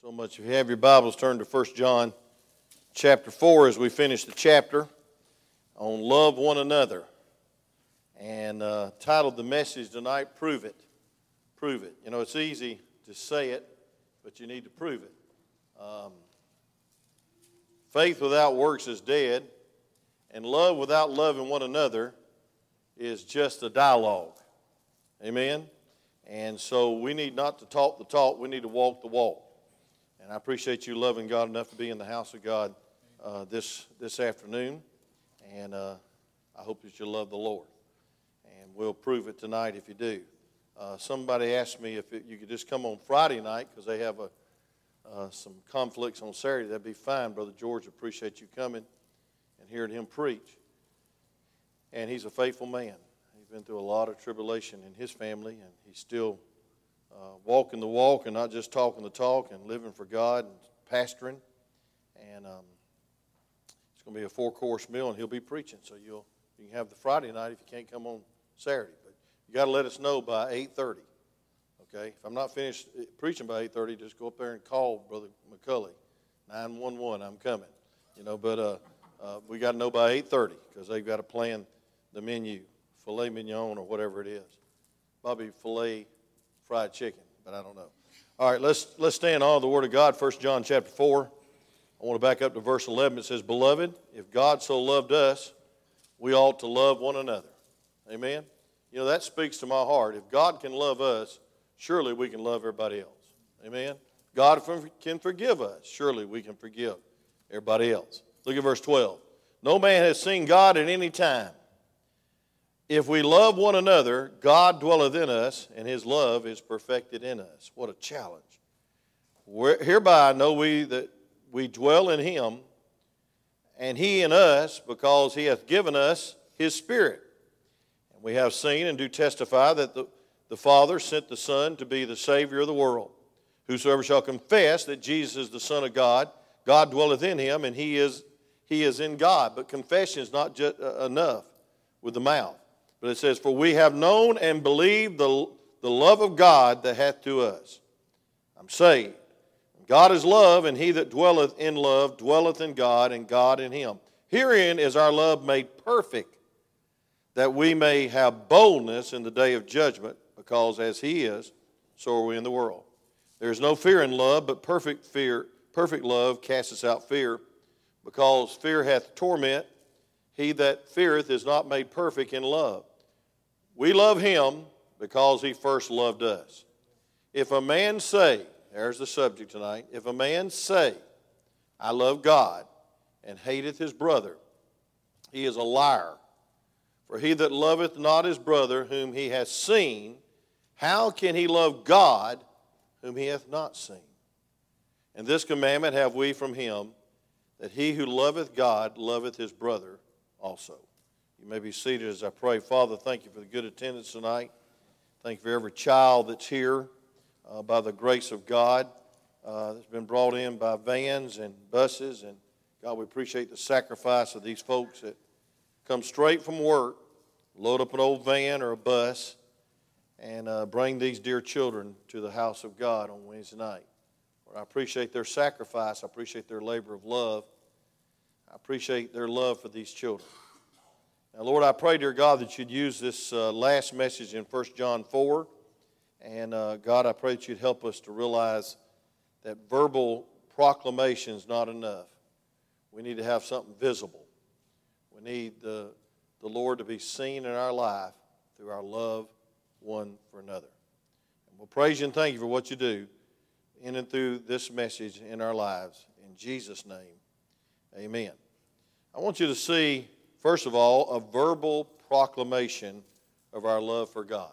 so much. If you have your Bibles, turn to 1 John chapter 4 as we finish the chapter on love one another. And uh, titled the message tonight, Prove It. Prove It. You know, it's easy to say it, but you need to prove it. Um, faith without works is dead, and love without loving one another is just a dialogue. Amen? And so we need not to talk the talk, we need to walk the walk. And I appreciate you loving God enough to be in the house of God uh, this, this afternoon. And uh, I hope that you love the Lord. And we'll prove it tonight if you do. Uh, somebody asked me if it, you could just come on Friday night because they have a, uh, some conflicts on Saturday. That'd be fine, Brother George. Appreciate you coming and hearing him preach. And he's a faithful man. He's been through a lot of tribulation in his family, and he's still uh, walking the walk and not just talking the talk and living for God and pastoring. And um, it's going to be a four course meal, and he'll be preaching. So you'll you can have the Friday night if you can't come on Saturday. But you got to let us know by 8:30. Okay, if I'm not finished uh, preaching by 8:30, just go up there and call Brother McCully, 911. I'm coming. You know, but uh, uh, we got to know by 8:30 because they've got to plan the menu, filet mignon or whatever it is. Bobby filet fried chicken, but I don't know. All right, let's, let's stand on the Word of God, 1 John chapter 4. I want to back up to verse 11. It says, Beloved, if God so loved us, we ought to love one another. Amen? You know, that speaks to my heart. If God can love us, surely we can love everybody else. Amen? God can forgive us. Surely we can forgive everybody else. Look at verse 12. No man has seen God at any time. If we love one another, God dwelleth in us, and his love is perfected in us. What a challenge. Hereby know we that we dwell in him, and he in us, because he hath given us his Spirit. And we have seen and do testify that the, the Father sent the Son to be the Savior of the world. Whosoever shall confess that Jesus is the Son of God, God dwelleth in him, and he is, he is in God. But confession is not just uh, enough with the mouth. But it says, For we have known and believed the, the love of God that hath to us. I'm saved. God is love, and he that dwelleth in love dwelleth in God, and God in him. Herein is our love made perfect, that we may have boldness in the day of judgment, because as he is, so are we in the world. There is no fear in love, but perfect fear, perfect love casteth out fear, because fear hath torment. He that feareth is not made perfect in love. We love him because he first loved us. If a man say, there's the subject tonight, if a man say, I love God and hateth his brother, he is a liar. For he that loveth not his brother whom he hath seen, how can he love God whom he hath not seen? And this commandment have we from him, that he who loveth God loveth his brother also. You may be seated as I pray. Father, thank you for the good attendance tonight. Thank you for every child that's here uh, by the grace of God uh, that's been brought in by vans and buses. And God, we appreciate the sacrifice of these folks that come straight from work, load up an old van or a bus, and uh, bring these dear children to the house of God on Wednesday night. Lord, I appreciate their sacrifice. I appreciate their labor of love. I appreciate their love for these children. Now, Lord, I pray, dear God, that you'd use this uh, last message in 1 John 4. And uh, God, I pray that you'd help us to realize that verbal proclamation is not enough. We need to have something visible. We need the, the Lord to be seen in our life through our love one for another. And we'll praise you and thank you for what you do in and through this message in our lives. In Jesus' name, amen. I want you to see First of all, a verbal proclamation of our love for God.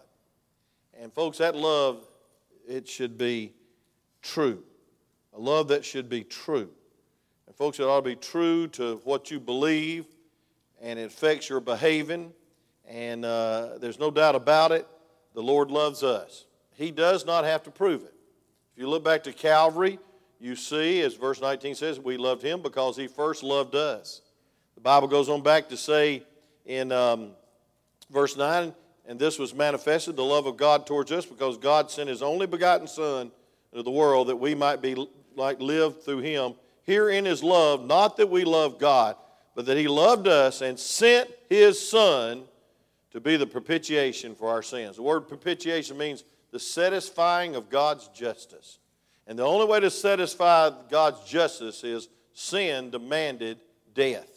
And folks, that love, it should be true. A love that should be true. And folks, it ought to be true to what you believe, and it affects your behaving. And uh, there's no doubt about it, the Lord loves us. He does not have to prove it. If you look back to Calvary, you see, as verse 19 says, we loved him because he first loved us. Bible goes on back to say in um, verse 9, and this was manifested, the love of God towards us, because God sent his only begotten Son into the world that we might be like live through him. Herein is love, not that we love God, but that he loved us and sent his Son to be the propitiation for our sins. The word propitiation means the satisfying of God's justice. And the only way to satisfy God's justice is sin demanded death.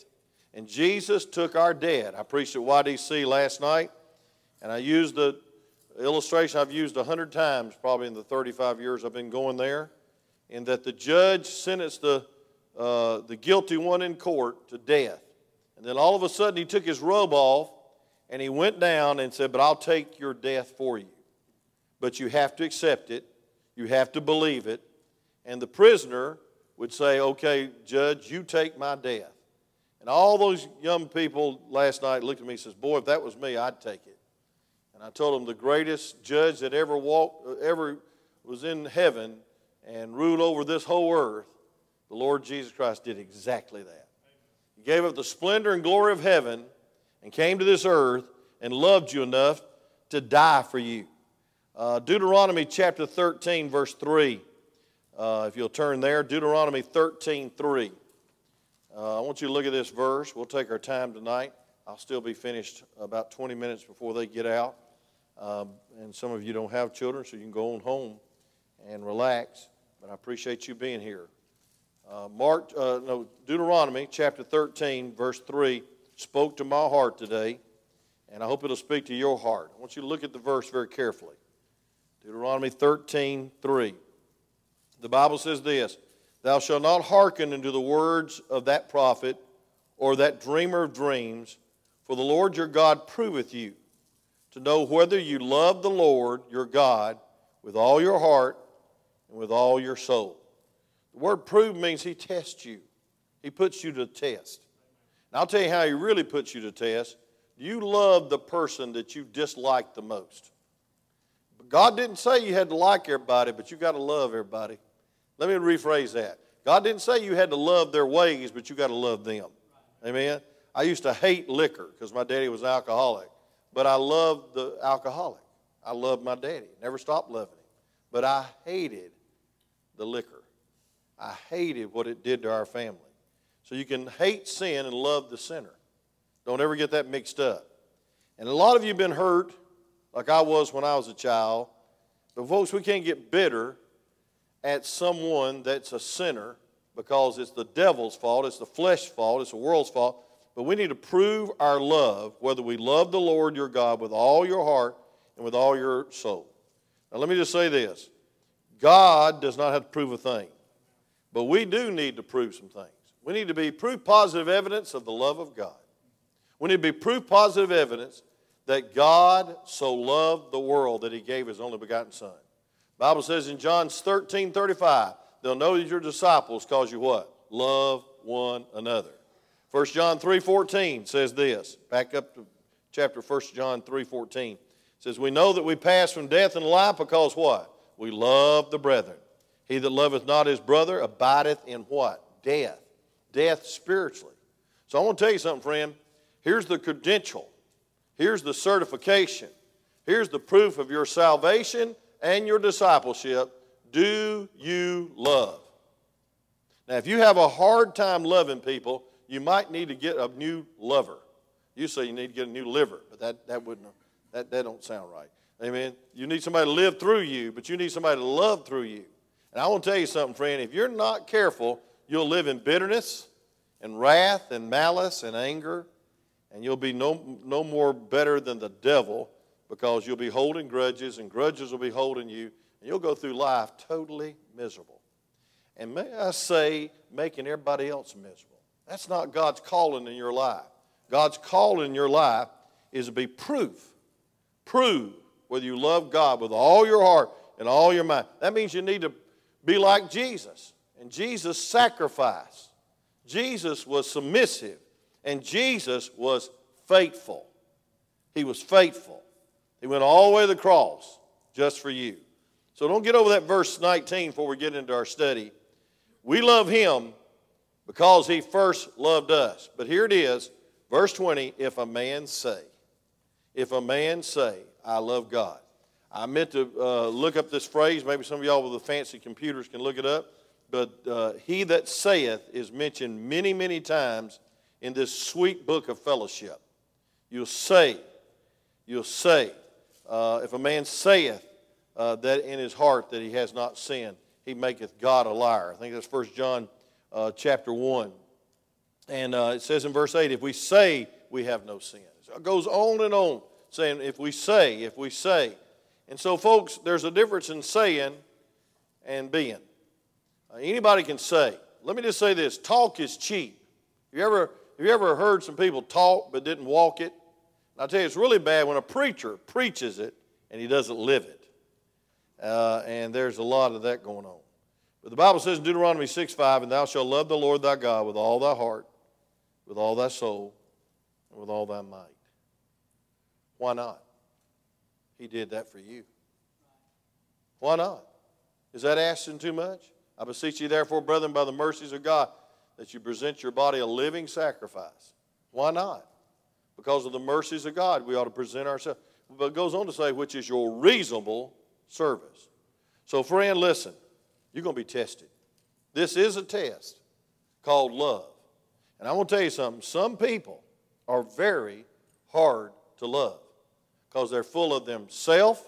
And Jesus took our debt. I preached at YDC last night, and I used the illustration I've used a hundred times probably in the 35 years I've been going there, in that the judge sentenced the, uh, the guilty one in court to death. And then all of a sudden he took his robe off and he went down and said, But I'll take your death for you. But you have to accept it, you have to believe it. And the prisoner would say, Okay, judge, you take my death. And all those young people last night looked at me and says, Boy, if that was me, I'd take it. And I told them the greatest judge that ever walked, ever was in heaven and ruled over this whole earth, the Lord Jesus Christ did exactly that. He gave up the splendor and glory of heaven and came to this earth and loved you enough to die for you. Uh, Deuteronomy chapter 13, verse 3. Uh, if you'll turn there, Deuteronomy 13, 3. Uh, I want you to look at this verse. We'll take our time tonight. I'll still be finished about 20 minutes before they get out. Um, and some of you don't have children, so you can go on home and relax. But I appreciate you being here. Uh, Mark, uh, no, Deuteronomy chapter 13, verse 3 spoke to my heart today, and I hope it'll speak to your heart. I want you to look at the verse very carefully. Deuteronomy 13, 3. The Bible says this Thou shalt not hearken unto the words of that prophet or that dreamer of dreams, for the Lord your God proveth you to know whether you love the Lord your God with all your heart and with all your soul. The word prove means he tests you, he puts you to test. And I'll tell you how he really puts you to test. Do you love the person that you dislike the most? God didn't say you had to like everybody, but you got to love everybody. Let me rephrase that. God didn't say you had to love their ways, but you got to love them. Amen. I used to hate liquor because my daddy was an alcoholic. But I loved the alcoholic. I loved my daddy. Never stopped loving him. But I hated the liquor. I hated what it did to our family. So you can hate sin and love the sinner. Don't ever get that mixed up. And a lot of you have been hurt, like I was when I was a child. But, folks, we can't get bitter at someone that's a sinner because it's the devil's fault, it's the flesh's fault, it's the world's fault. But we need to prove our love, whether we love the Lord your God with all your heart and with all your soul. Now, let me just say this God does not have to prove a thing, but we do need to prove some things. We need to be proof positive evidence of the love of God. We need to be proof positive evidence that God so loved the world that he gave his only begotten Son. Bible says in John 13 35, they'll know that you're disciples because you what? Love one another. 1 John 3.14 says this. Back up to chapter 1 John 3.14. It says, We know that we pass from death and life because what? We love the brethren. He that loveth not his brother abideth in what? Death. Death spiritually. So I want to tell you something, friend. Here's the credential. Here's the certification. Here's the proof of your salvation and your discipleship. Do you love? Now, if you have a hard time loving people, you might need to get a new lover. You say you need to get a new liver, but that, that wouldn't, that, that don't sound right. Amen. You need somebody to live through you, but you need somebody to love through you. And I want to tell you something, friend. If you're not careful, you'll live in bitterness and wrath and malice and anger, and you'll be no, no more better than the devil because you'll be holding grudges, and grudges will be holding you, and you'll go through life totally miserable. And may I say, making everybody else miserable. That's not God's calling in your life. God's calling in your life is to be proof. Prove whether you love God with all your heart and all your mind. That means you need to be like Jesus. And Jesus sacrificed. Jesus was submissive. And Jesus was faithful. He was faithful. He went all the way to the cross just for you. So don't get over that verse 19 before we get into our study. We love Him because he first loved us. But here it is, verse 20 if a man say, if a man say, I love God. I meant to uh, look up this phrase. Maybe some of y'all with the fancy computers can look it up. but uh, he that saith is mentioned many, many times in this sweet book of fellowship. You'll say, you'll say, uh, if a man saith uh, that in his heart that he has not sinned, he maketh God a liar. I think that's 1 John uh, chapter 1. And uh, it says in verse 8, if we say we have no sin. It goes on and on, saying, if we say, if we say. And so, folks, there's a difference in saying and being. Uh, anybody can say. Let me just say this talk is cheap. Have you ever, have you ever heard some people talk but didn't walk it? I'll tell you, it's really bad when a preacher preaches it and he doesn't live it. Uh, and there's a lot of that going on. But the Bible says in Deuteronomy 6 5, and thou shalt love the Lord thy God with all thy heart, with all thy soul, and with all thy might. Why not? He did that for you. Why not? Is that asking too much? I beseech you, therefore, brethren, by the mercies of God, that you present your body a living sacrifice. Why not? Because of the mercies of God, we ought to present ourselves. But it goes on to say, which is your reasonable service. So, friend, listen, you're going to be tested. This is a test called love. And I want to tell you something some people are very hard to love because they're full of themselves,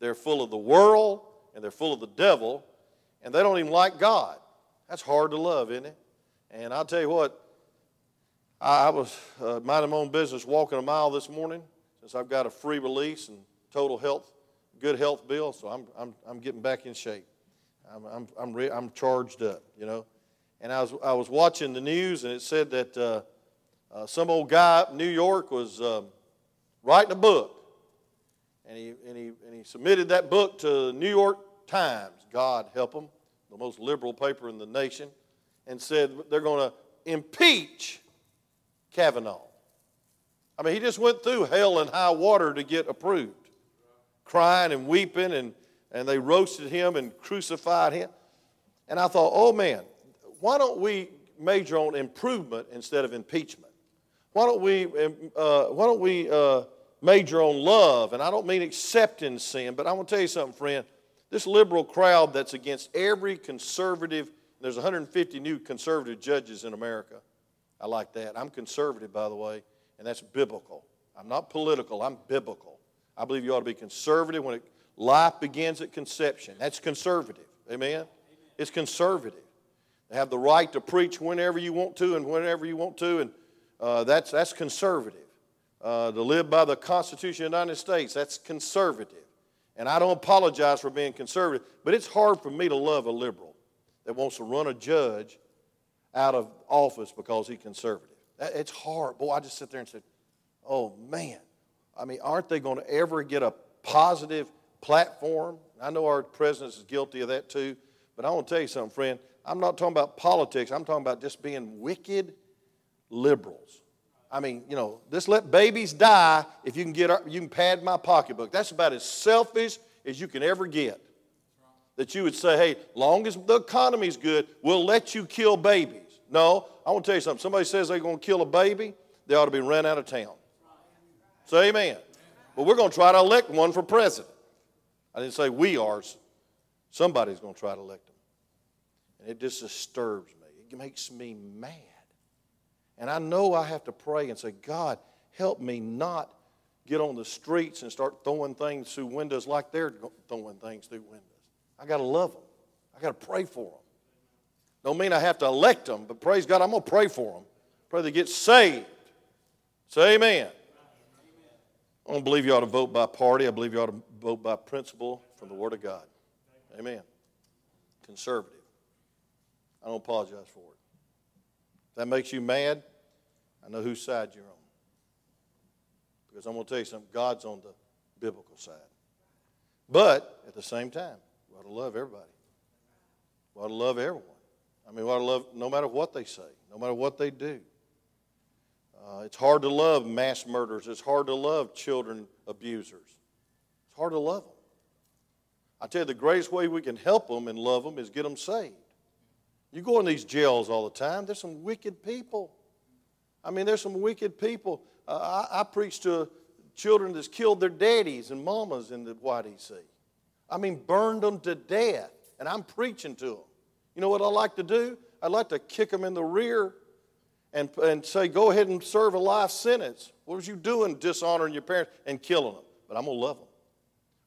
they're full of the world, and they're full of the devil, and they don't even like God. That's hard to love, isn't it? And I'll tell you what, I, was uh, minding my own business walking a mile this morning since I've got a free release and total health, good health bill, so I'm, I'm, I'm getting back in shape. I'm, I'm, I'm, re- I'm charged up, you know. And I was, I was watching the news, and it said that uh, uh, some old guy up in New York was um, writing a book. And he, and, he, and he submitted that book to the New York Times, God help them, the most liberal paper in the nation, and said they're going to impeach Kavanaugh. I mean, he just went through hell and high water to get approved, crying and weeping, and, and they roasted him and crucified him. And I thought, oh man, why don't we major on improvement instead of impeachment? Why don't we, um, uh, why don't we uh, major on love? And I don't mean accepting sin, but I want to tell you something, friend. This liberal crowd that's against every conservative, there's 150 new conservative judges in America. I like that. I'm conservative, by the way, and that's biblical. I'm not political, I'm biblical. I believe you ought to be conservative when it, life begins at conception. That's conservative. Amen? Amen? It's conservative. They have the right to preach whenever you want to and whenever you want to, and uh, that's, that's conservative. Uh, to live by the Constitution of the United States, that's conservative. And I don't apologize for being conservative, but it's hard for me to love a liberal that wants to run a judge out of office because he's conservative. It's hard. Boy, I just sit there and said, oh man. I mean, aren't they going to ever get a positive platform? I know our president is guilty of that too, but I want to tell you something, friend. I'm not talking about politics, I'm talking about just being wicked liberals. I mean, you know, just let babies die if you can get you can pad my pocketbook. That's about as selfish as you can ever get. That you would say, hey, long as the economy's good, we'll let you kill babies. No, I want to tell you something. Somebody says they're going to kill a baby, they ought to be run out of town. Say amen. But we're going to try to elect one for president. I didn't say we are. Somebody's going to try to elect him. And it just disturbs me. It makes me mad. And I know I have to pray and say, God, help me not get on the streets and start throwing things through windows like they're throwing things through windows. I got to love them. I got to pray for them. Don't mean I have to elect them, but praise God, I'm going to pray for them. Pray they get saved. Say amen. I don't believe you ought to vote by party. I believe you ought to vote by principle from the Word of God. Amen. Conservative. I don't apologize for it If that makes you mad, I know whose side you're on. Because I'm going to tell you something God's on the biblical side. But at the same time, we ought to love everybody. We ought to love everyone. I mean, ought love no matter what they say, no matter what they do. Uh, it's hard to love mass murderers. It's hard to love children abusers. It's hard to love them. I tell you, the greatest way we can help them and love them is get them saved. You go in these jails all the time, there's some wicked people. I mean, there's some wicked people. Uh, I, I preach to children that's killed their daddies and mamas in the YDC. I mean, burned them to death. And I'm preaching to them. You know what I like to do? I'd like to kick them in the rear and, and say, go ahead and serve a life sentence. What was you doing dishonoring your parents and killing them? But I'm going to love them.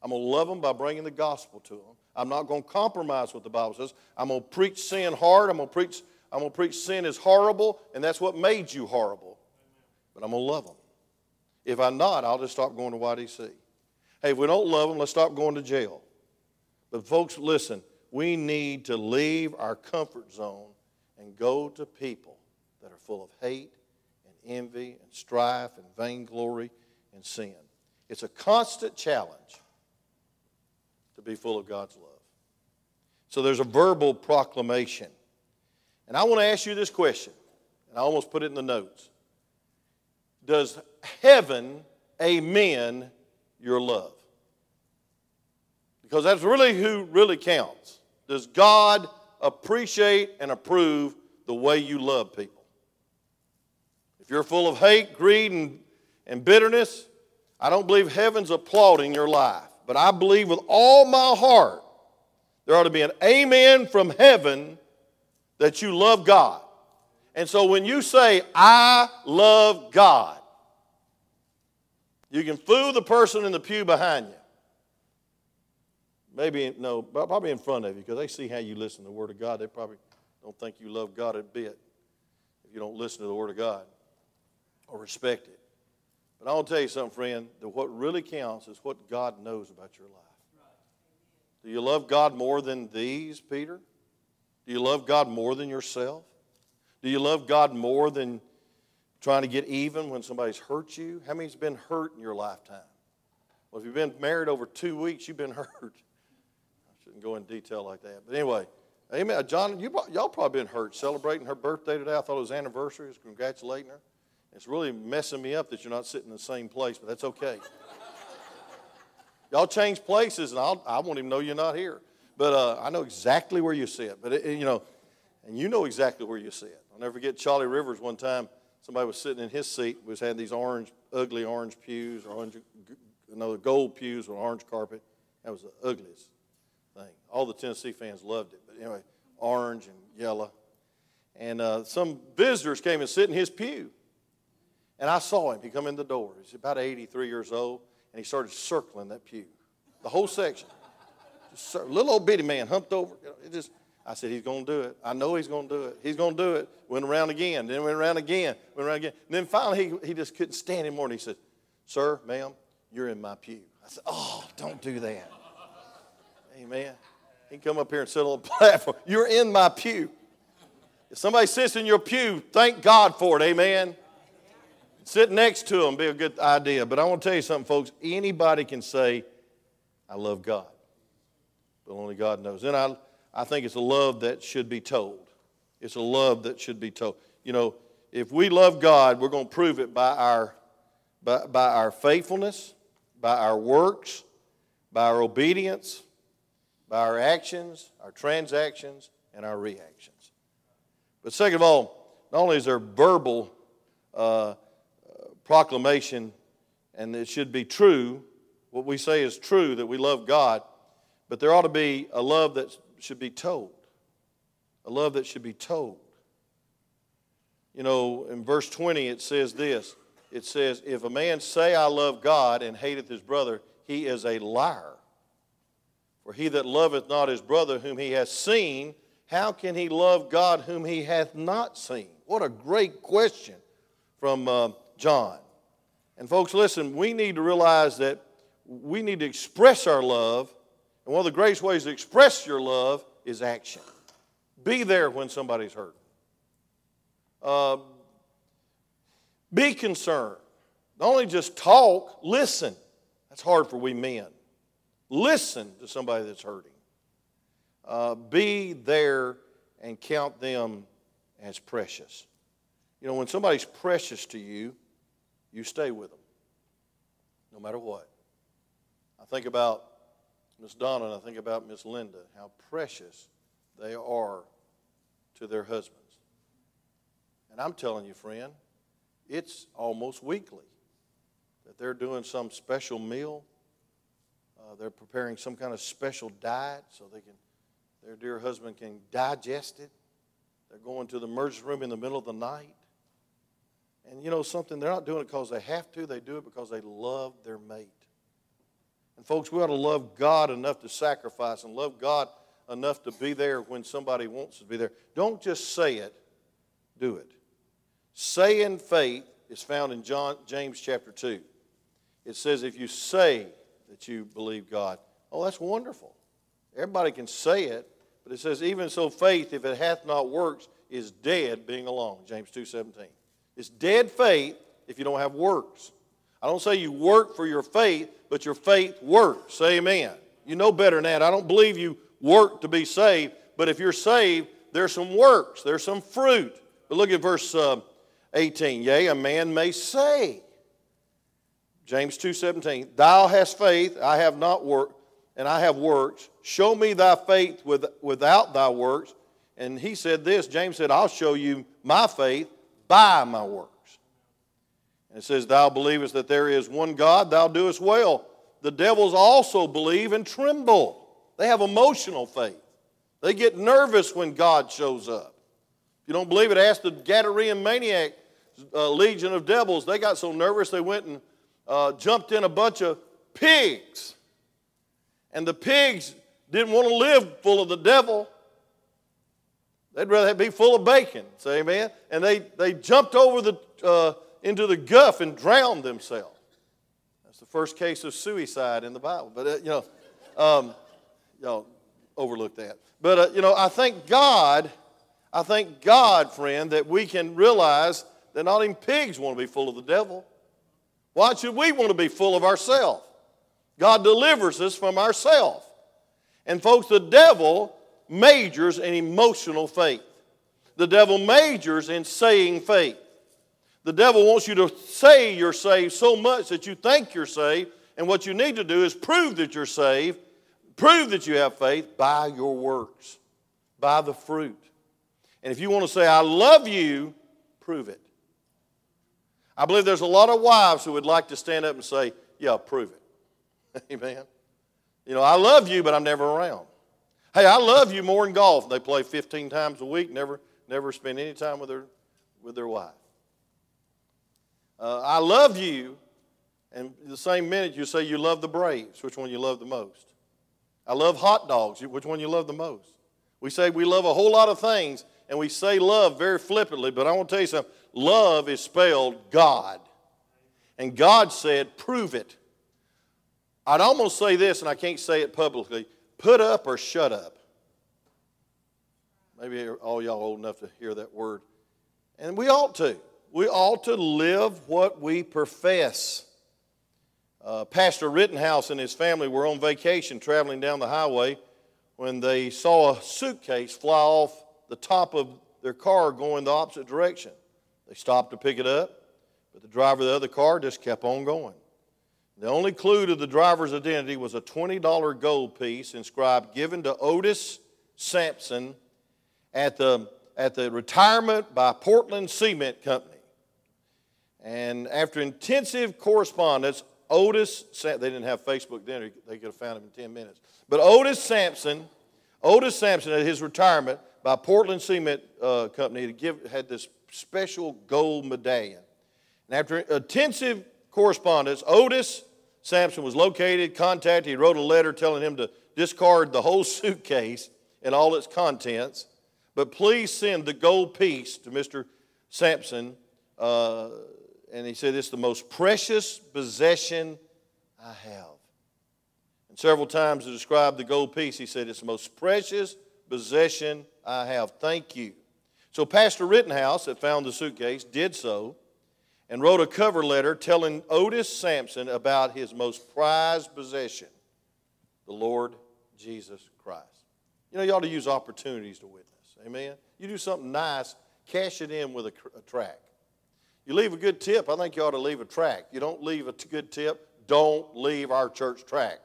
I'm going to love them by bringing the gospel to them. I'm not going to compromise what the Bible says. I'm going to preach sin hard. I'm going to preach, I'm going to preach sin is horrible, and that's what made you horrible. But I'm going to love them. If I'm not, I'll just stop going to YDC. Hey, if we don't love them, let's stop going to jail. But folks, listen, we need to leave our comfort zone and go to people that are full of hate and envy and strife and vainglory and sin. It's a constant challenge to be full of God's love. So there's a verbal proclamation. And I want to ask you this question, and I almost put it in the notes. Does heaven amen your love? Because that's really who really counts. Does God appreciate and approve the way you love people? If you're full of hate, greed, and, and bitterness, I don't believe heaven's applauding your life. But I believe with all my heart there ought to be an amen from heaven that you love God. And so when you say, I love God, you can fool the person in the pew behind you. Maybe, no, but probably in front of you because they see how you listen to the Word of God. They probably don't think you love God a bit if you don't listen to the Word of God or respect it. But I want to tell you something, friend, that what really counts is what God knows about your life. Do you love God more than these, Peter? Do you love God more than yourself? Do you love God more than trying to get even when somebody's hurt you? How many's been hurt in your lifetime? Well, if you've been married over two weeks, you've been hurt shouldn't go in detail like that. But anyway, amen. John, you, y'all probably been hurt celebrating her birthday today. I thought it was anniversary. was congratulating her. It's really messing me up that you're not sitting in the same place, but that's okay. y'all change places, and I'll, I won't even know you're not here. But uh, I know exactly where you sit. But, it, you know, and you know exactly where you sit. I'll never forget Charlie Rivers one time. Somebody was sitting in his seat, was had these orange, ugly orange pews, or orange, know, gold pews with orange carpet. That was the ugliest thing. All the Tennessee fans loved it. But anyway, orange and yellow. And uh, some visitors came and sit in his pew. And I saw him. He come in the door. He's about 83 years old, and he started circling that pew, the whole section. Just little old bitty man humped over. It just, I said, he's going to do it. I know he's going to do it. He's going to do it. Went around again. Then went around again. Went around again. And then finally, he, he just couldn't stand anymore. And he said, Sir, ma'am, you're in my pew. I said, Oh, don't do that. Amen. He can come up here and sit on the platform. You're in my pew. If somebody sits in your pew, thank God for it. Amen. Sit next to them be a good idea. But I want to tell you something, folks. Anybody can say, I love God. But only God knows. And I, I think it's a love that should be told. It's a love that should be told. You know, if we love God, we're going to prove it by our, by, by our faithfulness, by our works, by our obedience, by our actions, our transactions, and our reactions. But second of all, not only is there verbal uh, proclamation, and it should be true, what we say is true that we love God, but there ought to be a love that should be told. A love that should be told. You know, in verse 20 it says this it says, If a man say, I love God, and hateth his brother, he is a liar. For he that loveth not his brother whom he hath seen, how can he love God whom he hath not seen? What a great question from uh, John. And folks, listen, we need to realize that we need to express our love. And one of the greatest ways to express your love is action. Be there when somebody's hurt. Uh, be concerned. Don't only just talk, listen. That's hard for we men. Listen to somebody that's hurting. Uh, be there and count them as precious. You know, when somebody's precious to you, you stay with them, no matter what. I think about Miss Donna and I think about Miss Linda, how precious they are to their husbands. And I'm telling you, friend, it's almost weekly that they're doing some special meal uh, they're preparing some kind of special diet so they can their dear husband can digest it. They're going to the emergency room in the middle of the night. And you know something? They're not doing it because they have to, they do it because they love their mate. And folks, we ought to love God enough to sacrifice and love God enough to be there when somebody wants to be there. Don't just say it, do it. Saying faith is found in John, James chapter 2. It says, if you say that you believe God, oh, that's wonderful. Everybody can say it, but it says, even so, faith, if it hath not works, is dead being alone. James 2 17. It's dead faith if you don't have works. I don't say you work for your faith, but your faith works. Say amen. You know better than that. I don't believe you work to be saved, but if you're saved, there's some works, there's some fruit. But look at verse uh, 18. Yea, a man may say, James 2:17, Thou hast faith, I have not work, and I have works. Show me thy faith with, without thy works. And he said this, James said, I'll show you my faith by my works. And it says, Thou believest that there is one God, thou doest well. The devils also believe and tremble. They have emotional faith. They get nervous when God shows up. If you don't believe it, ask the Gadarene maniac uh, legion of devils. They got so nervous they went and uh, jumped in a bunch of pigs. And the pigs didn't want to live full of the devil. They'd rather be full of bacon. Say amen. And they, they jumped over the, uh, into the guff and drowned themselves. That's the first case of suicide in the Bible. But, uh, you know, um, y'all overlook that. But, uh, you know, I thank God, I thank God, friend, that we can realize that not even pigs want to be full of the devil. Why should we want to be full of ourselves? God delivers us from ourselves. And, folks, the devil majors in emotional faith. The devil majors in saying faith. The devil wants you to say you're saved so much that you think you're saved, and what you need to do is prove that you're saved Prove that you have faith by your works, by the fruit. And if you want to say, I love you, prove it. I believe there's a lot of wives who would like to stand up and say, Yeah, prove it. Amen. You know, I love you, but I'm never around. Hey, I love you more in golf. They play 15 times a week, never, never spend any time with their, with their wife. Uh, I love you, and the same minute you say you love the Braves, which one you love the most? I love hot dogs. Which one you love the most? We say we love a whole lot of things, and we say love very flippantly, but I want to tell you something. Love is spelled God. And God said, prove it. I'd almost say this, and I can't say it publicly put up or shut up. Maybe all y'all old enough to hear that word. And we ought to. We ought to live what we profess. Uh, Pastor Rittenhouse and his family were on vacation traveling down the highway when they saw a suitcase fly off the top of their car going the opposite direction. They stopped to pick it up, but the driver of the other car just kept on going. The only clue to the driver's identity was a $20 gold piece inscribed given to Otis Sampson at the, at the retirement by Portland Cement Company. And after intensive correspondence, Otis, they didn't have Facebook then, they could have found him in 10 minutes. But Otis Sampson, Otis Sampson at his retirement by Portland Cement uh, Company give, had this special gold medallion. And after intensive correspondence, Otis Sampson was located, contacted, he wrote a letter telling him to discard the whole suitcase and all its contents, but please send the gold piece to Mr. Sampson uh, and he said, It's the most precious possession I have. And several times to describe the gold piece, he said, It's the most precious possession I have. Thank you. So, Pastor Rittenhouse, that found the suitcase, did so and wrote a cover letter telling Otis Sampson about his most prized possession, the Lord Jesus Christ. You know, you ought to use opportunities to witness. Amen. You do something nice, cash it in with a, a track. You leave a good tip, I think you ought to leave a track. You don't leave a good tip, don't leave our church track.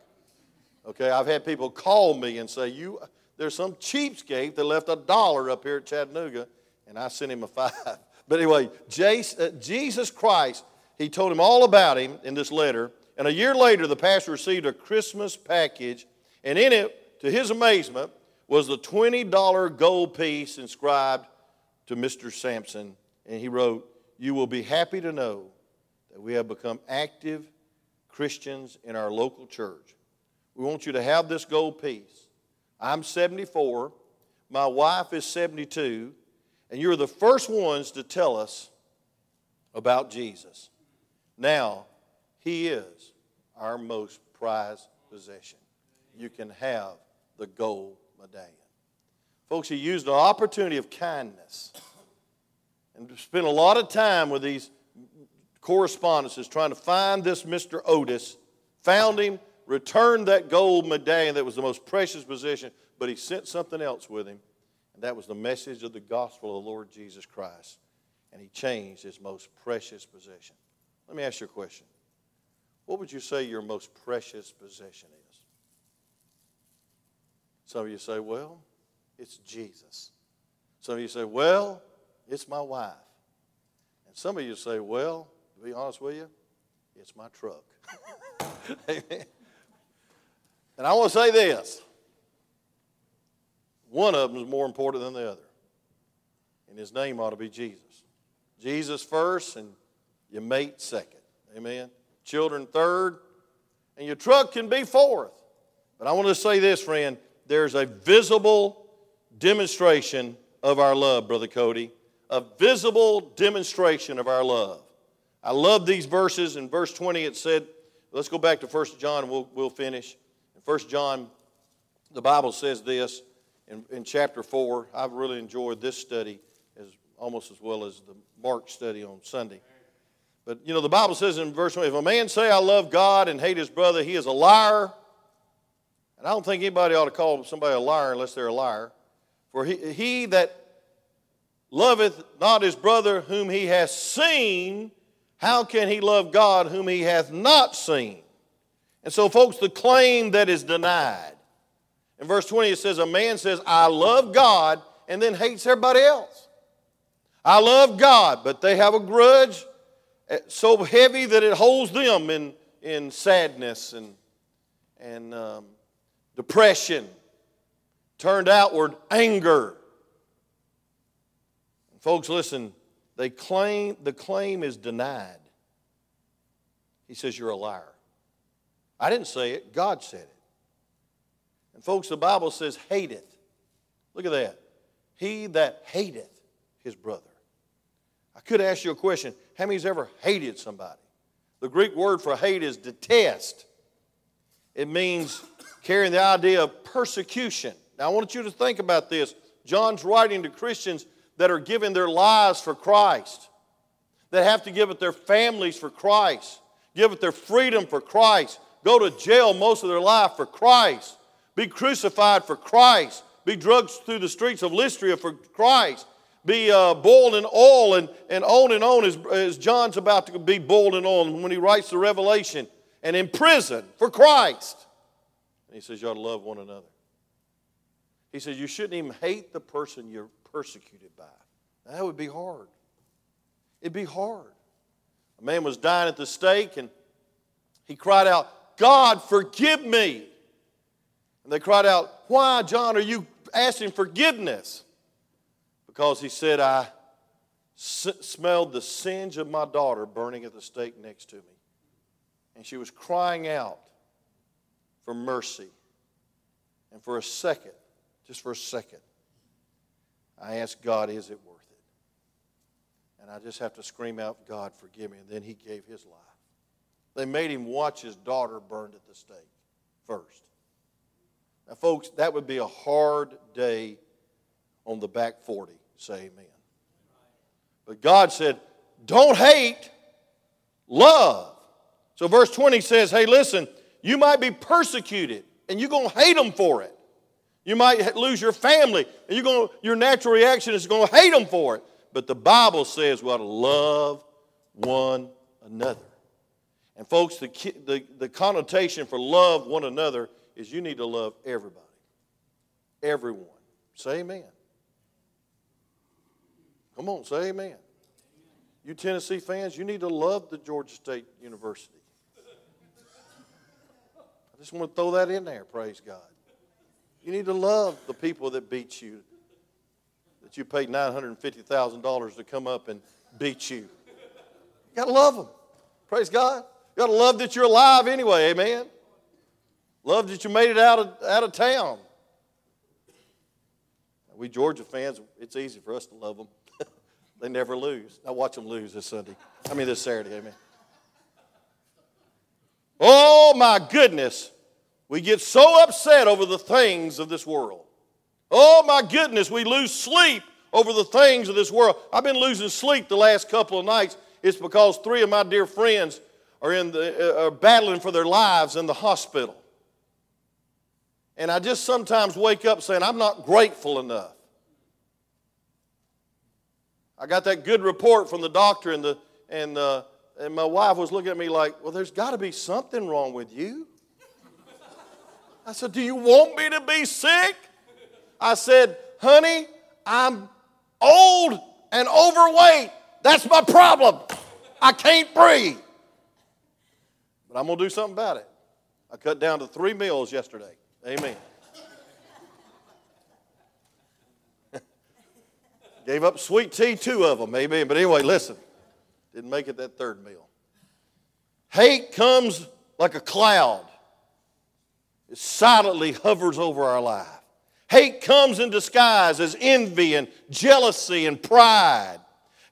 Okay, I've had people call me and say, "You, there's some cheapskate that left a dollar up here at Chattanooga," and I sent him a five. But anyway, uh, Jesus Christ, he told him all about him in this letter. And a year later, the pastor received a Christmas package, and in it, to his amazement, was the $20 gold piece inscribed to Mr. Sampson, and he wrote, You will be happy to know that we have become active Christians in our local church. We want you to have this gold piece. I'm 74, my wife is 72, and you're the first ones to tell us about Jesus. Now, He is our most prized possession. You can have the gold medallion. Folks, He used an opportunity of kindness and spent a lot of time with these correspondences trying to find this Mr. Otis, found him, returned that gold medallion that was the most precious possession, but he sent something else with him, and that was the message of the gospel of the Lord Jesus Christ. And he changed his most precious possession. Let me ask you a question. What would you say your most precious possession is? Some of you say, well, it's Jesus. Some of you say, well, it's my wife. And some of you say, well, to be honest with you, it's my truck. Amen. And I want to say this one of them is more important than the other. And his name ought to be Jesus. Jesus first and your mate second. Amen. Children third, and your truck can be fourth. But I want to say this, friend there's a visible demonstration of our love, Brother Cody. A visible demonstration of our love. I love these verses. In verse 20, it said, let's go back to 1 John we'll, we'll finish. In 1 John, the Bible says this in, in chapter 4. I've really enjoyed this study as almost as well as the Mark study on Sunday. But you know, the Bible says in verse 1 if a man say, I love God and hate his brother, he is a liar. And I don't think anybody ought to call somebody a liar unless they're a liar. For he, he that loveth not his brother whom he hath seen, how can he love God whom he hath not seen? And so, folks, the claim that is denied. In verse 20, it says, A man says, I love God, and then hates everybody else. I love God, but they have a grudge eh, so heavy that it holds them in, in sadness and, and um, depression, turned outward anger. Folks, listen, they claim, the claim is denied. He says, You're a liar. I didn't say it, God said it. And folks, the Bible says, hateth. Look at that. He that hateth his brother. I could ask you a question how many's ever hated somebody? The Greek word for hate is detest. It means carrying the idea of persecution. Now, I want you to think about this. John's writing to Christians that are giving their lives for Christ, that have to give up their families for Christ, give up their freedom for Christ, go to jail most of their life for Christ, be crucified for Christ, be drugged through the streets of Lystra for Christ, be uh, boiled in oil and, and on and on as, as John's about to be boiled in oil when he writes the Revelation and in prison for Christ. And he says, You ought to love one another. He says, You shouldn't even hate the person you're persecuted by. Now, that would be hard. It'd be hard. A man was dying at the stake and he cried out, God, forgive me. And they cried out, Why, John, are you asking forgiveness? because he said, I s- smelled the singe of my daughter burning at the stake next to me. And she was crying out for mercy. And for a second, just for a second, I asked God, is it worth it? And I just have to scream out, God, forgive me. And then he gave his life. They made him watch his daughter burned at the stake first. Now, folks, that would be a hard day on the back 40 Say amen. But God said, don't hate, love. So verse 20 says, hey, listen, you might be persecuted and you're going to hate them for it. You might lose your family and you're going to, your natural reaction is going to hate them for it. But the Bible says we ought to love one another. And folks, the, the, the connotation for love one another is you need to love everybody. Everyone. Say amen. Come on, say amen. You Tennessee fans, you need to love the Georgia State University. I just want to throw that in there, praise God. You need to love the people that beat you, that you paid $950,000 to come up and beat you. You got to love them. Praise God. You got to love that you're alive anyway, amen. Love that you made it out of, out of town. We Georgia fans, it's easy for us to love them. they never lose. I watch them lose this Sunday. I mean, this Saturday, amen. Oh my goodness. We get so upset over the things of this world. Oh my goodness, we lose sleep over the things of this world. I've been losing sleep the last couple of nights. It's because three of my dear friends are, in the, uh, are battling for their lives in the hospital. And I just sometimes wake up saying, I'm not grateful enough. I got that good report from the doctor, and, the, and, uh, and my wife was looking at me like, Well, there's got to be something wrong with you. I said, Do you want me to be sick? I said, Honey, I'm old and overweight. That's my problem. I can't breathe. But I'm going to do something about it. I cut down to three meals yesterday. Amen. Gave up sweet tea, two of them. Amen. But anyway, listen. Didn't make it that third meal. Hate comes like a cloud. It silently hovers over our life. Hate comes in disguise as envy and jealousy and pride.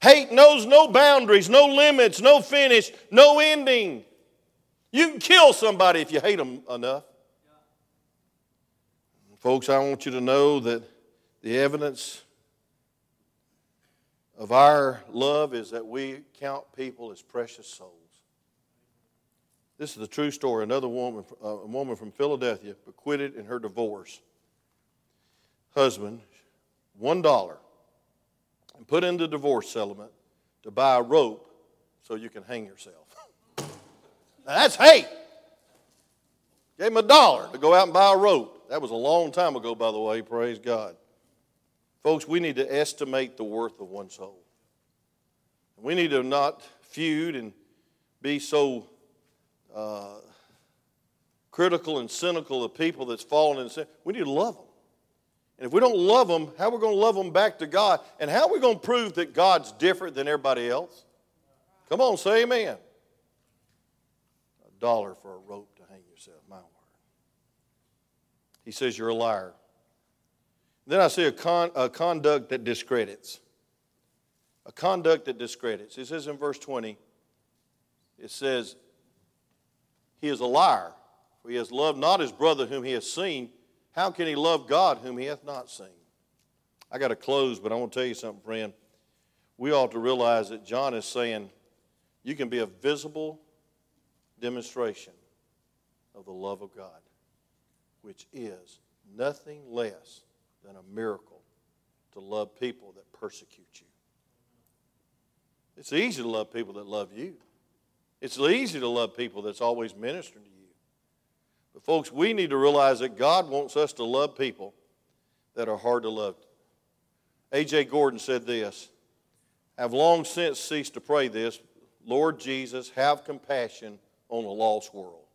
Hate knows no boundaries, no limits, no finish, no ending. You can kill somebody if you hate them enough. Folks, I want you to know that the evidence of our love is that we count people as precious souls. This is the true story. Another woman, a woman from Philadelphia, acquitted in her divorce. Husband, one dollar, and put in the divorce settlement to buy a rope so you can hang yourself. now that's hate. Gave him a dollar to go out and buy a rope. That was a long time ago, by the way, praise God. Folks, we need to estimate the worth of one soul. We need to not feud and be so uh, critical and cynical of people that's fallen in sin. We need to love them. And if we don't love them, how are we going to love them back to God? And how are we going to prove that God's different than everybody else? Come on, say amen. A dollar for a rope to hang yourself, my. He says you're a liar. Then I see a, con, a conduct that discredits. A conduct that discredits. It says in verse 20, it says, He is a liar, for he has loved not his brother whom he has seen. How can he love God whom he hath not seen? I got to close, but I want to tell you something, friend. We ought to realize that John is saying you can be a visible demonstration of the love of God which is nothing less than a miracle to love people that persecute you. It's easy to love people that love you. It's easy to love people that's always ministering to you. But, folks, we need to realize that God wants us to love people that are hard to love. A.J. Gordon said this I've long since ceased to pray this Lord Jesus, have compassion on a lost world.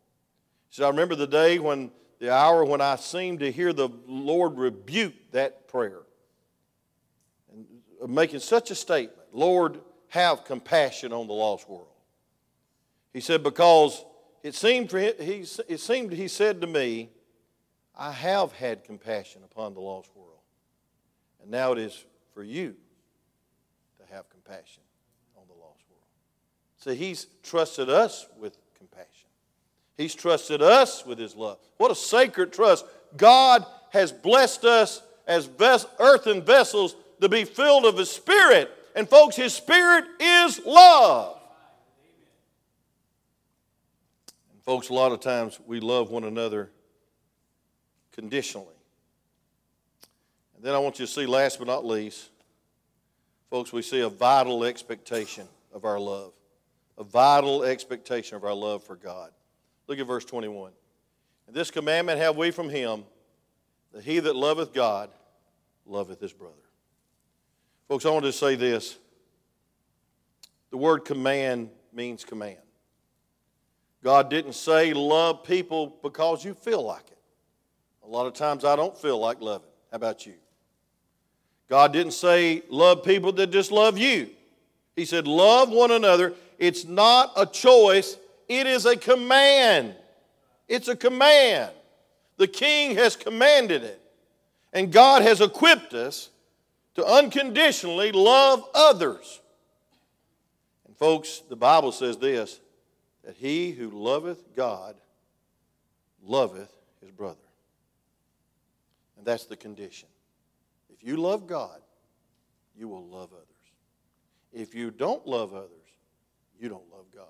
He said, I remember the day when the hour when I seemed to hear the Lord rebuke that prayer. And uh, making such a statement Lord, have compassion on the lost world. He said, because it seemed, him, he, it seemed he said to me, I have had compassion upon the lost world. And now it is for you to have compassion on the lost world. So he's trusted us with He's trusted us with His love. What a sacred trust. God has blessed us as earthen vessels to be filled of His Spirit. And, folks, His Spirit is love. And, folks, a lot of times we love one another conditionally. And then I want you to see, last but not least, folks, we see a vital expectation of our love, a vital expectation of our love for God. Look at verse 21. And this commandment have we from him that he that loveth God loveth his brother. Folks, I want to say this. The word command means command. God didn't say love people because you feel like it. A lot of times I don't feel like loving. How about you? God didn't say love people that just love you. He said love one another. It's not a choice, it is a command. It's a command. The king has commanded it. And God has equipped us to unconditionally love others. And folks, the Bible says this that he who loveth God loveth his brother. And that's the condition. If you love God, you will love others. If you don't love others, you don't love God.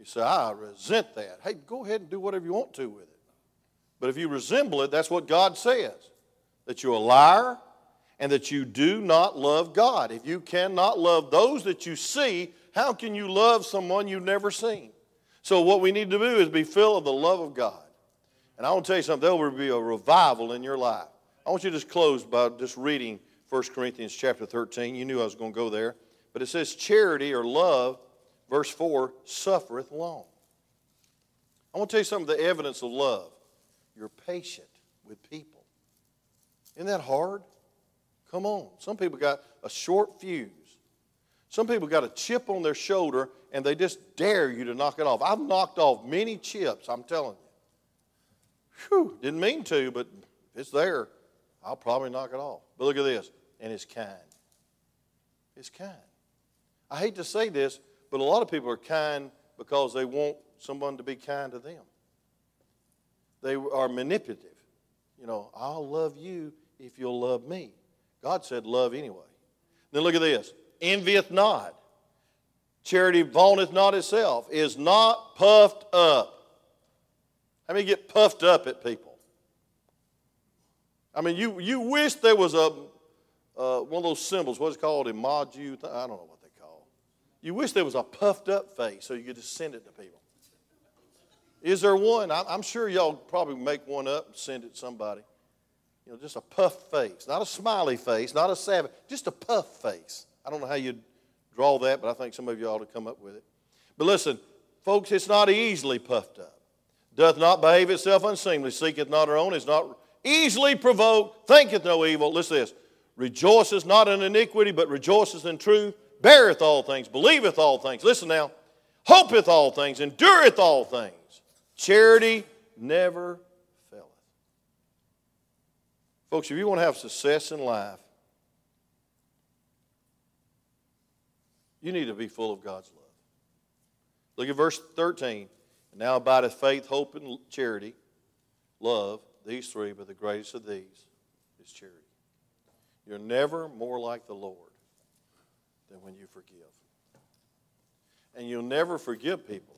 You say, I resent that. Hey, go ahead and do whatever you want to with it. But if you resemble it, that's what God says that you're a liar and that you do not love God. If you cannot love those that you see, how can you love someone you've never seen? So, what we need to do is be filled with the love of God. And I want to tell you something, there will be a revival in your life. I want you to just close by just reading 1 Corinthians chapter 13. You knew I was going to go there. But it says, charity or love, verse 4, suffereth long. I want to tell you some of the evidence of love. You're patient with people. Isn't that hard? Come on. Some people got a short fuse. Some people got a chip on their shoulder and they just dare you to knock it off. I've knocked off many chips, I'm telling you. Whew, didn't mean to, but it's there, I'll probably knock it off. But look at this. And it's kind. It's kind. I hate to say this, but a lot of people are kind because they want someone to be kind to them. They are manipulative. You know, I'll love you if you'll love me. God said love anyway. Then look at this envieth not. Charity vaunteth not itself, is not puffed up. How many get puffed up at people? I mean, you, you wish there was a uh, one of those symbols, what's it called, emoji? I don't know what. You wish there was a puffed up face so you could just send it to people. Is there one? I'm sure y'all probably make one up and send it to somebody. You know, just a puffed face, not a smiley face, not a savage, just a puff face. I don't know how you draw that, but I think some of you ought to come up with it. But listen, folks, it's not easily puffed up. Doth not behave itself unseemly, seeketh not her own, is not easily provoked, thinketh no evil. Listen to this. Rejoices not in iniquity, but rejoices in truth, beareth all things, believeth all things. Listen now. Hopeth all things, endureth all things. Charity never faileth. Folks, if you want to have success in life, You need to be full of God's love. Look at verse 13. And now abideth faith, hope, and charity, love, these three, but the greatest of these is charity. You're never more like the Lord than when you forgive. And you'll never forgive people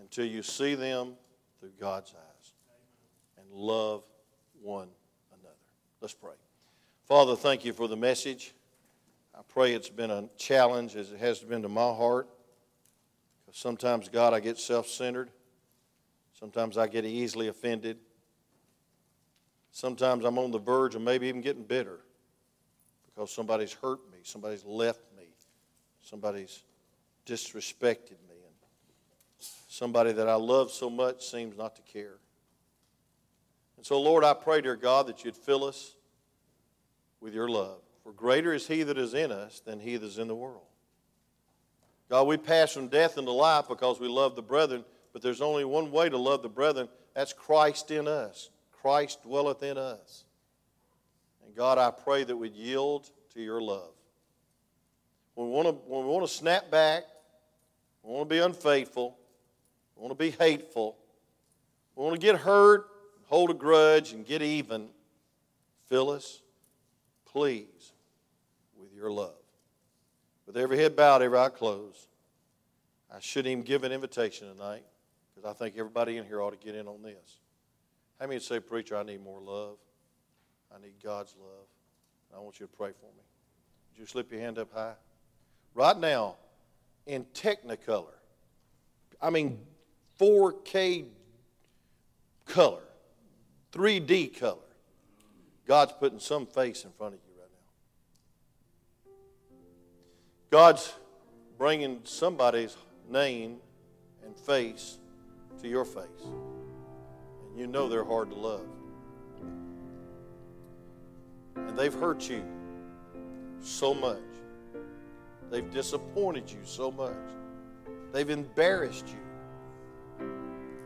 until you see them through God's eyes and love one another. Let's pray. Father, thank you for the message. I pray it's been a challenge as it has been to my heart. Because sometimes, God, I get self centered. Sometimes I get easily offended. Sometimes I'm on the verge of maybe even getting bitter because somebody's hurt me, somebody's left me, somebody's disrespected me, and somebody that I love so much seems not to care. And so, Lord, I pray, dear God, that you'd fill us with your love. For greater is he that is in us than he that is in the world. God, we pass from death into life because we love the brethren, but there's only one way to love the brethren that's Christ in us. Christ dwelleth in us. God, I pray that we yield to your love. When we want to, when we want to snap back, we want to be unfaithful, we want to be hateful, we want to get hurt, hold a grudge, and get even, fill us, please with your love. With every head bowed, every eye closed, I shouldn't even give an invitation tonight because I think everybody in here ought to get in on this. How many say, Preacher, I need more love? I need God's love. I want you to pray for me. Would you slip your hand up high? Right now, in Technicolor, I mean 4K color, 3D color, God's putting some face in front of you. Right now. God's bringing somebody's name and face to your face. And You know they're hard to love. And they've hurt you so much. They've disappointed you so much. They've embarrassed you.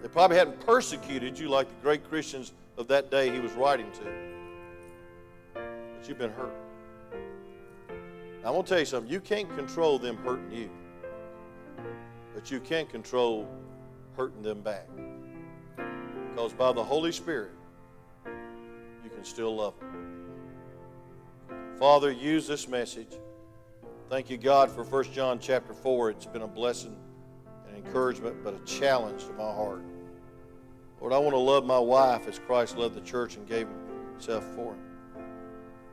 They probably hadn't persecuted you like the great Christians of that day he was writing to. But you've been hurt. I'm going to tell you something. You can't control them hurting you, but you can control hurting them back. Because by the Holy Spirit, you can still love them. Father, use this message. Thank you, God, for 1 John chapter 4. It's been a blessing and encouragement, but a challenge to my heart. Lord, I want to love my wife as Christ loved the church and gave himself for him.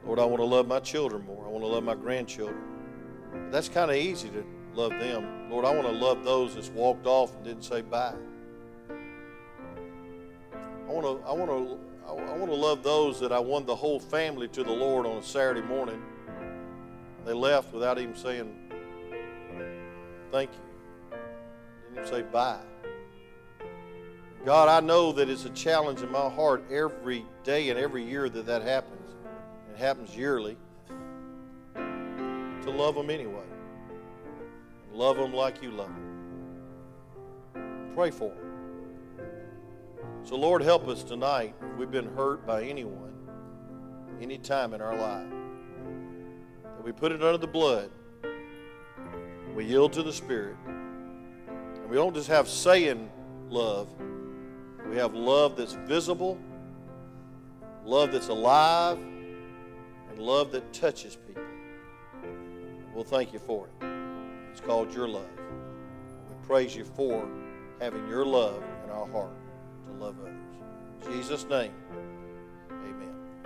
Lord, I want to love my children more. I want to love my grandchildren. But that's kind of easy to love them. Lord, I want to love those that's walked off and didn't say bye. I want to, I want to, I want to love those that I won the whole family to the Lord on a Saturday morning. They left without even saying thank you. Didn't even say bye. God, I know that it's a challenge in my heart every day and every year that that happens. It happens yearly. To love them anyway. Love them like you love them. Pray for them. So, Lord, help us tonight we've been hurt by anyone, any time in our life. That we put it under the blood. We yield to the Spirit. And we don't just have saying love, we have love that's visible, love that's alive, and love that touches people. We'll thank you for it. It's called your love. We praise you for having your love in our heart love others. In Jesus' name.